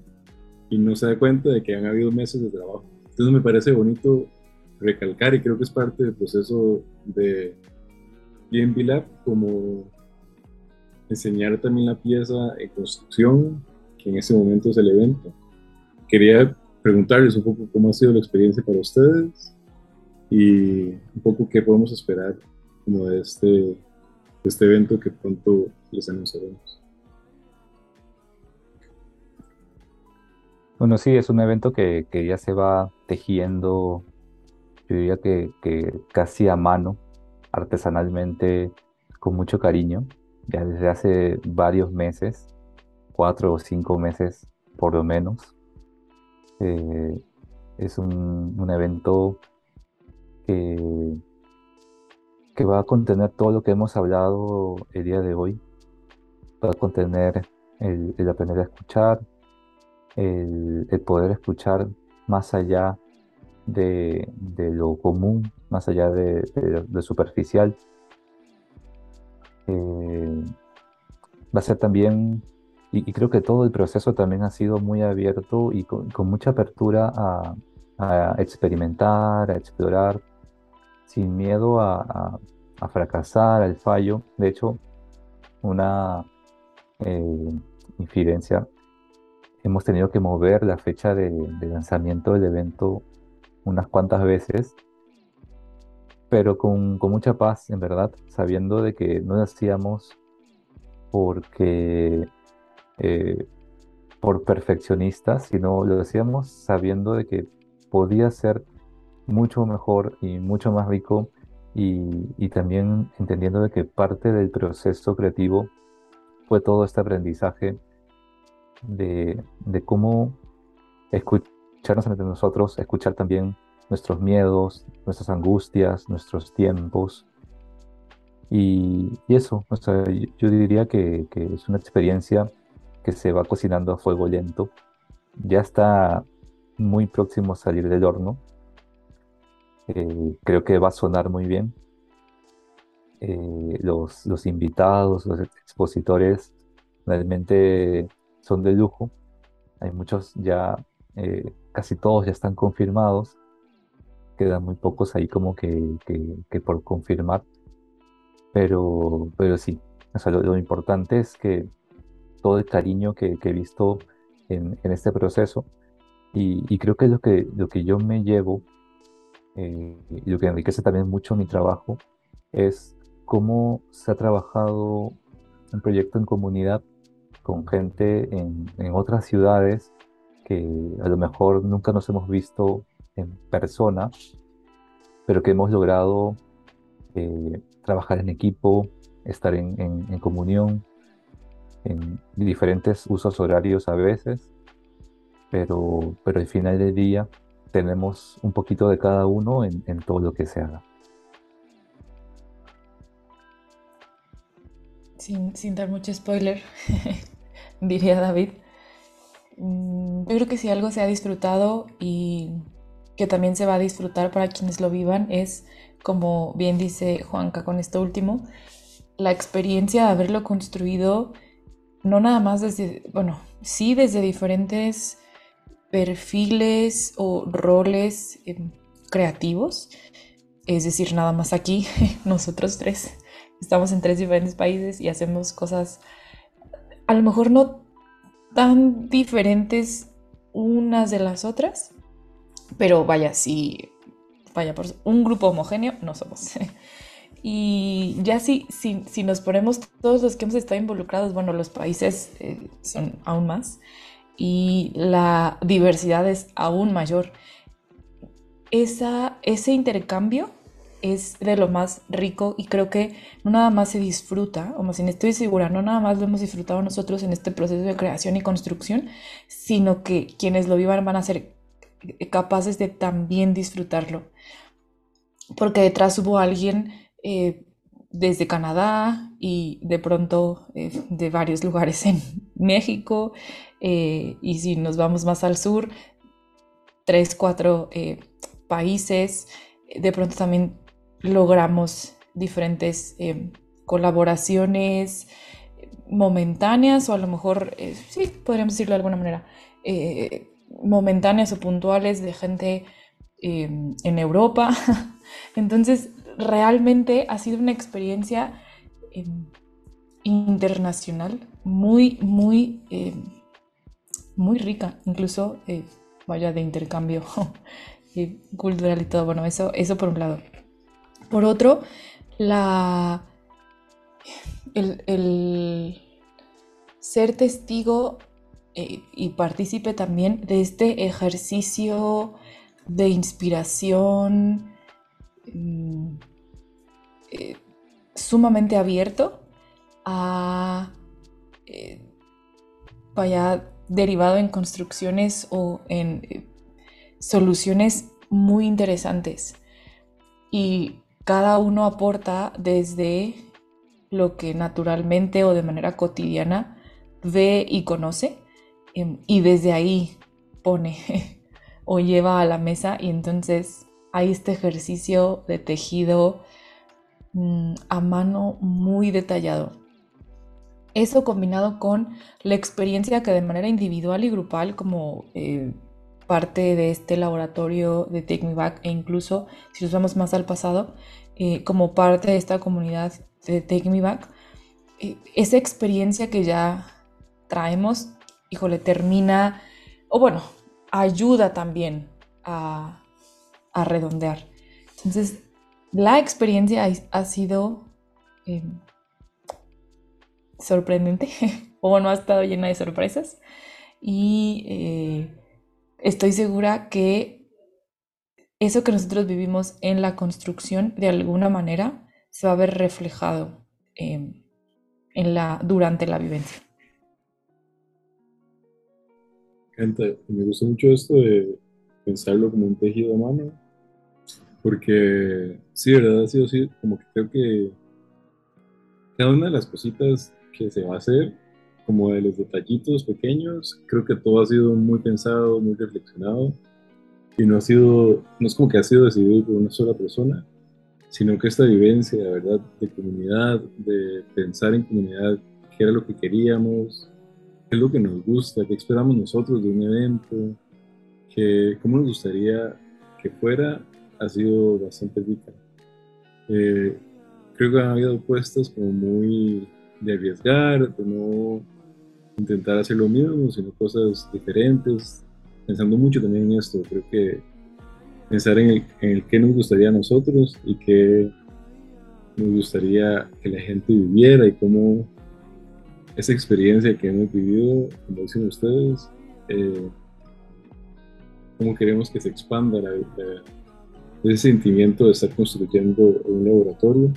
y no se da cuenta de que han habido meses de trabajo. Entonces me parece bonito recalcar y creo que es parte del proceso de BNB Lab como enseñar también la pieza en construcción, que en ese momento es el evento. Quería preguntarles un poco cómo ha sido la experiencia para ustedes y un poco qué podemos esperar como de este, este evento que pronto les anunciaremos. Bueno, sí, es un evento que, que ya se va tejiendo, yo diría que, que casi a mano, artesanalmente, con mucho cariño ya desde hace varios meses, cuatro o cinco meses por lo menos. Eh, es un, evento que, que va a contener todo lo que hemos hablado el día de hoy. Va a contener el, aprender a escuchar, el, poder escuchar más allá de, lo común, más allá de, de superficial eh, va a ser también, y, creo que todo el proceso también ha sido muy abierto y con, mucha apertura a, experimentar, a explorar, sin miedo a, fracasar, al fallo. De hecho, una eh, infidencia, hemos tenido que mover la fecha de lanzamiento del evento unas cuantas veces pero con, mucha paz, en verdad, sabiendo de que no lo hacíamos porque eh, por perfeccionistas, sino lo hacíamos sabiendo de que podía ser mucho mejor y mucho más rico y, también entendiendo de que parte del proceso creativo fue todo este aprendizaje de, cómo escucharnos entre nosotros, escuchar también nuestros miedos, nuestras angustias, nuestros tiempos. Y, eso, yo diría que, es una experiencia que se va cocinando a fuego lento. Ya está muy próximo a salir del horno. Eh, creo que va a sonar muy bien. Eh, los, los invitados, los expositores, realmente son de lujo. Hay muchos ya, eh, casi todos ya están confirmados quedan muy pocos ahí como que, que, por confirmar. Pero, pero sí, o lo, importante es que todo el cariño que, he visto en, este proceso. Y, creo que lo que, lo que yo me llevo, eh, y lo que enriquece también mucho mi trabajo, es cómo se ha trabajado un proyecto en comunidad con gente en, otras ciudades que a lo mejor nunca nos hemos visto en persona, pero que hemos logrado eh, trabajar en equipo, estar en, comunión, en diferentes usos horarios a veces, pero, pero al final del día tenemos un poquito de cada uno en, todo lo que se haga. Sin, sin dar mucho spoiler, diría David, mm, yo creo que si algo se ha disfrutado y que también se va a disfrutar para quienes lo vivan es, como bien dice Juanca con esto último, la experiencia de haberlo construido no nada más desde, bueno, sí desde diferentes perfiles o roles em, creativos, es decir, nada más aquí, nosotros tres estamos en tres diferentes países y hacemos cosas a lo mejor no tan diferentes unas de las otras, pero vaya, si vaya por un grupo homogéneo, no somos. y ya si, si, nos ponemos todos los que hemos estado involucrados, bueno, los países eh, son aún más y la diversidad es aún mayor. Esa, ese intercambio es de lo más rico y creo que no nada más se disfruta, o más bien estoy segura, no nada más lo hemos disfrutado nosotros en este proceso de creación y construcción, sino que quienes lo vivan van a ser capaces de también disfrutarlo. Porque detrás hubo alguien eh, desde Canadá y de pronto eh, de varios lugares en México, eh, y si nos vamos más al sur, tres, cuatro países, de pronto también logramos diferentes colaboraciones momentáneas o a lo mejor, sí, podríamos decirlo de alguna manera, momentáneas o puntuales de gente en Europa. Entonces, realmente ha sido una experiencia em, internacional muy, muy, em, muy rica, incluso, eh, vaya, de intercambio cultural y todo. Bueno, eso, eso por un lado. Por otro, la, el ser testigo eh, y participe también de este ejercicio de inspiración mm, eh, sumamente abierto a eh, vaya derivado en construcciones o en soluciones muy interesantes. Y cada uno aporta desde lo que naturalmente o de manera cotidiana ve y conoce Em, y desde ahí pone o lleva a la mesa. Y entonces hay este ejercicio de tejido a mano muy detallado. Eso combinado con la experiencia que de manera individual y grupal como eh, parte de este laboratorio de Take Me Back e incluso si nos vamos más al pasado, eh, como parte de esta comunidad de Take Me Back, eh, esa experiencia que ya traemos híjole, termina, o bueno, ayuda también a, redondear. Entonces, la experiencia ha, sido em, sorprendente, o bueno, ha estado llena de sorpresas. Y eh, estoy segura que eso que nosotros vivimos en la construcción, de alguna manera, se va a ver reflejado en la, durante la vivencia. Me gusta mucho esto de pensarlo como un tejido a mano, porque sí, verdad, ha sido así, como que creo que cada una de las cositas que se va a hacer, como de los detallitos pequeños, creo que todo ha sido muy pensado, muy reflexionado, y no ha sido, no es como que ha sido decidido por una sola persona, sino que esta vivencia, ¿verdad?, de comunidad, de pensar en comunidad, qué era lo que queríamos, qué es lo que nos gusta, qué esperamos nosotros de un evento, que, cómo nos gustaría que fuera, ha sido bastante rica. Eh, creo que han habido apuestas como muy de arriesgar, de no intentar hacer lo mismo, sino cosas diferentes, pensando mucho también en esto. Creo que pensar en el, qué nos gustaría a nosotros y qué nos gustaría que la gente viviera y cómo esa experiencia que hemos vivido, como dicen ustedes, eh, cómo queremos que se expanda ese sentimiento de estar construyendo un laboratorio,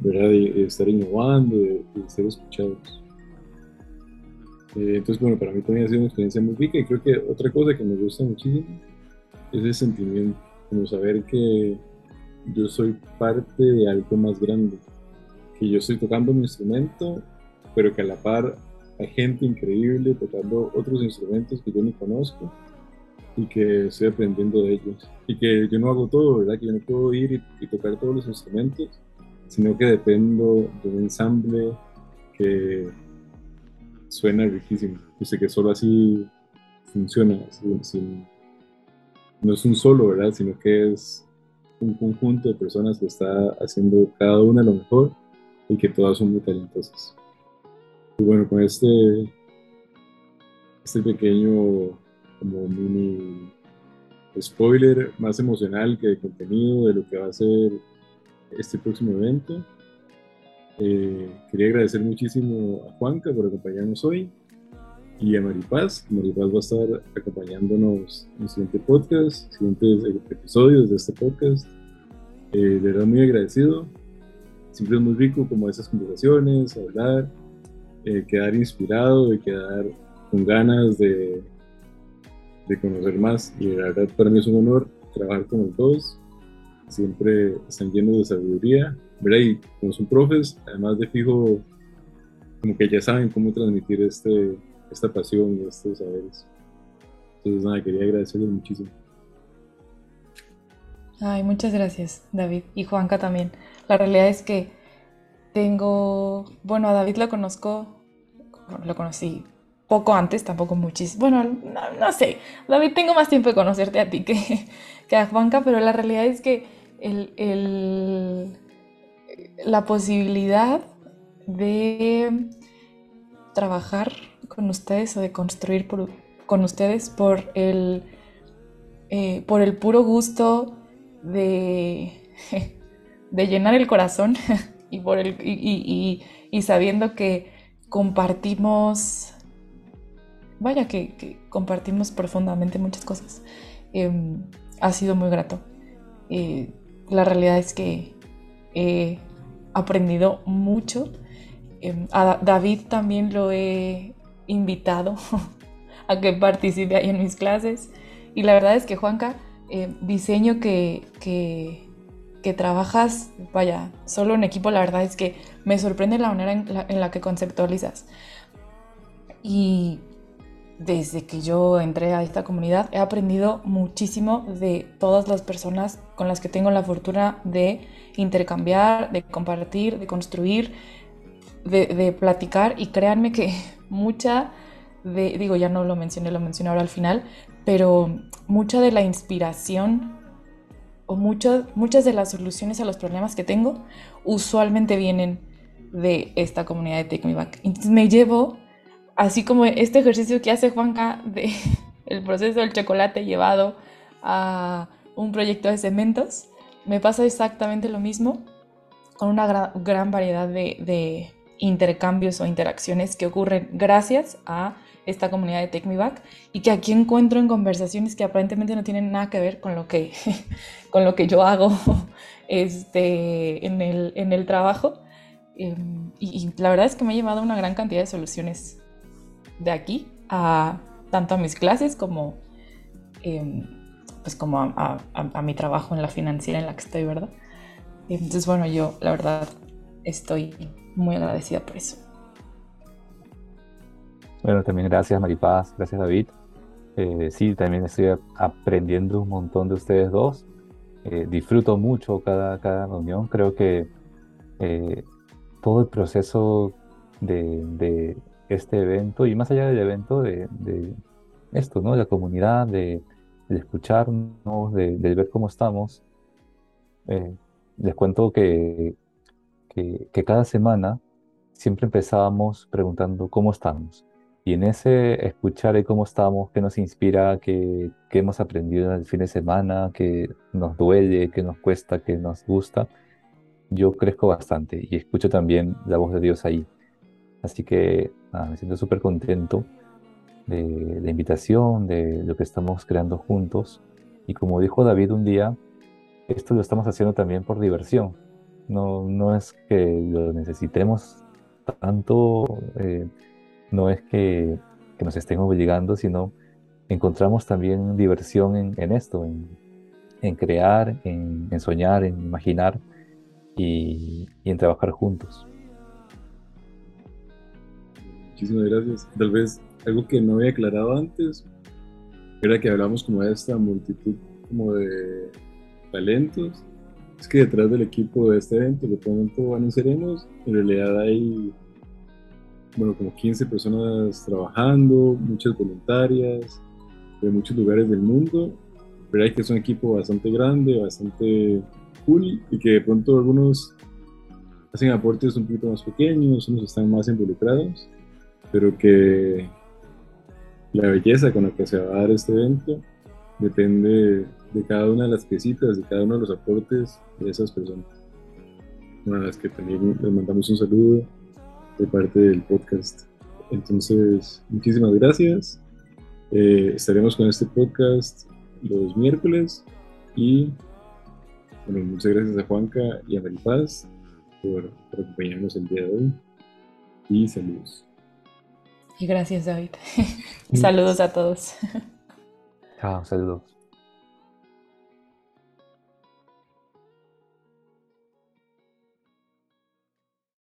¿verdad? De estar innovando, de, de ser escuchados. Eh, entonces, bueno, para mí también ha sido una experiencia muy rica y creo que otra cosa que me gusta muchísimo es el sentimiento, como saber que yo soy parte de algo más grande, que yo estoy tocando mi instrumento, pero que a la par hay gente increíble tocando otros instrumentos que yo ni conozco y que estoy aprendiendo de ellos. Y que yo no hago todo, ¿verdad? Que yo no puedo ir y, tocar todos los instrumentos, sino que dependo de un ensamble que suena riquísimo. Yo sé que solo así funciona, no es un solo, ¿verdad? Sino que es un conjunto de personas que está haciendo cada una lo mejor y que todas son muy talentosas. Y bueno, con este, este pequeño como mini spoiler más emocional que de contenido de lo que va a ser este próximo evento. Eh, quería agradecer muchísimo a Juanca por acompañarnos hoy y a Maripaz. Maripaz va a estar acompañándonos en el siguiente podcast, siguientes episodios de este podcast. Eh, de verdad muy agradecido. Siempre es muy rico como esas conversaciones, hablar, eh, quedar inspirado y quedar con ganas de, de conocer más. Y la verdad para mí es un honor trabajar con los dos. Siempre están llenos de sabiduría. ¿verdad? Como son profes, además de fijo, como que ya saben cómo transmitir este, esta pasión y estos saberes. Entonces, nada, quería agradecerles muchísimo. Ay, muchas gracias, David. Y Juanca también. La realidad es que tengo, bueno, a David lo conozco, lo conocí poco antes, tampoco muchísimo. Bueno, no, sé, David, tengo más tiempo de conocerte a ti que, que a Juanca, pero la realidad es que el, el, la posibilidad de trabajar con ustedes o de construir con ustedes por el, eh, por el puro gusto de, de llenar el corazón y, por el, y, sabiendo que compartimos, vaya que, compartimos profundamente muchas cosas, em, ha sido muy grato. Eh, la realidad es que he aprendido mucho. Em, David también lo he invitado a que participe ahí en mis clases. Y la verdad es que Juanca, eh, diseño que, que, trabajas, vaya, solo en equipo, la verdad es que me sorprende la manera en la, que conceptualizas. Y desde que yo entré a esta comunidad he aprendido muchísimo de todas las personas con las que tengo la fortuna de intercambiar, de compartir, de construir, de, de platicar y créanme que mucha de, digo, ya no lo mencioné, lo mencioné ahora al final, pero mucha de la inspiración o muchas de las soluciones a los problemas que tengo usualmente vienen de esta comunidad de Take Me Back. Entonces me llevo, así como este ejercicio que hace Juanca de el proceso del chocolate llevado a un proyecto de cementos, me pasa exactamente lo mismo con una gran, variedad de intercambios o interacciones que ocurren gracias a esta comunidad de Take Me Back y que aquí encuentro en conversaciones que aparentemente no tienen nada que ver con lo que, con lo que yo hago este, en, el, en el trabajo. Em, y, la verdad es que me ha llevado una gran cantidad de soluciones de aquí a tanto a mis clases como, em, pues como a, mi trabajo en la financiera en la que estoy, ¿verdad? Entonces, bueno, yo la verdad estoy muy agradecida por eso. Bueno, también gracias Maripaz, gracias David. Eh, sí, también estoy aprendiendo un montón de ustedes dos. Eh, disfruto mucho cada, cada reunión. Creo que eh, todo el proceso de, este evento y más allá del evento, de, esto, ¿no? De la comunidad, de, escucharnos, de, ver cómo estamos. les cuento que, que, cada semana siempre empezábamos preguntando cómo estamos Y en ese escuchar cómo estamos, qué nos inspira, qué, qué hemos aprendido en el fin de semana, qué nos duele, qué nos cuesta, qué nos gusta, yo crezco bastante y escucho también la voz de Dios ahí. Así que me siento súper contento de la invitación, de lo que estamos creando juntos. Y como dijo David un día, esto lo estamos haciendo también por diversión. No, no es que lo necesitemos tanto, eh, no es que, nos estén obligando, sino encontramos también diversión en, esto, en, crear, en, soñar, en imaginar y en trabajar juntos. Muchísimas gracias. Tal vez algo que no había aclarado antes era que hablamos como de esta multitud como de talentos. Es que detrás del equipo de este evento, que van seremos, en realidad hay bueno, como 15 personas trabajando, muchas voluntarias de muchos lugares del mundo. Pero hay que es un equipo bastante grande, bastante cool y que de pronto algunos hacen aportes un poquito más pequeños, unos están más involucrados, pero que la belleza con la que se va a dar este evento depende de cada una de las piecitas, de cada uno de los aportes de esas personas. Una las que también les mandamos un saludo de parte del podcast. Entonces, muchísimas gracias. Eh, estaremos con este podcast los miércoles y bueno, muchas gracias a Juanca y a Maripaz por acompañarnos el día de hoy y saludos. Y gracias, David. saludos a todos. Chao, saludos.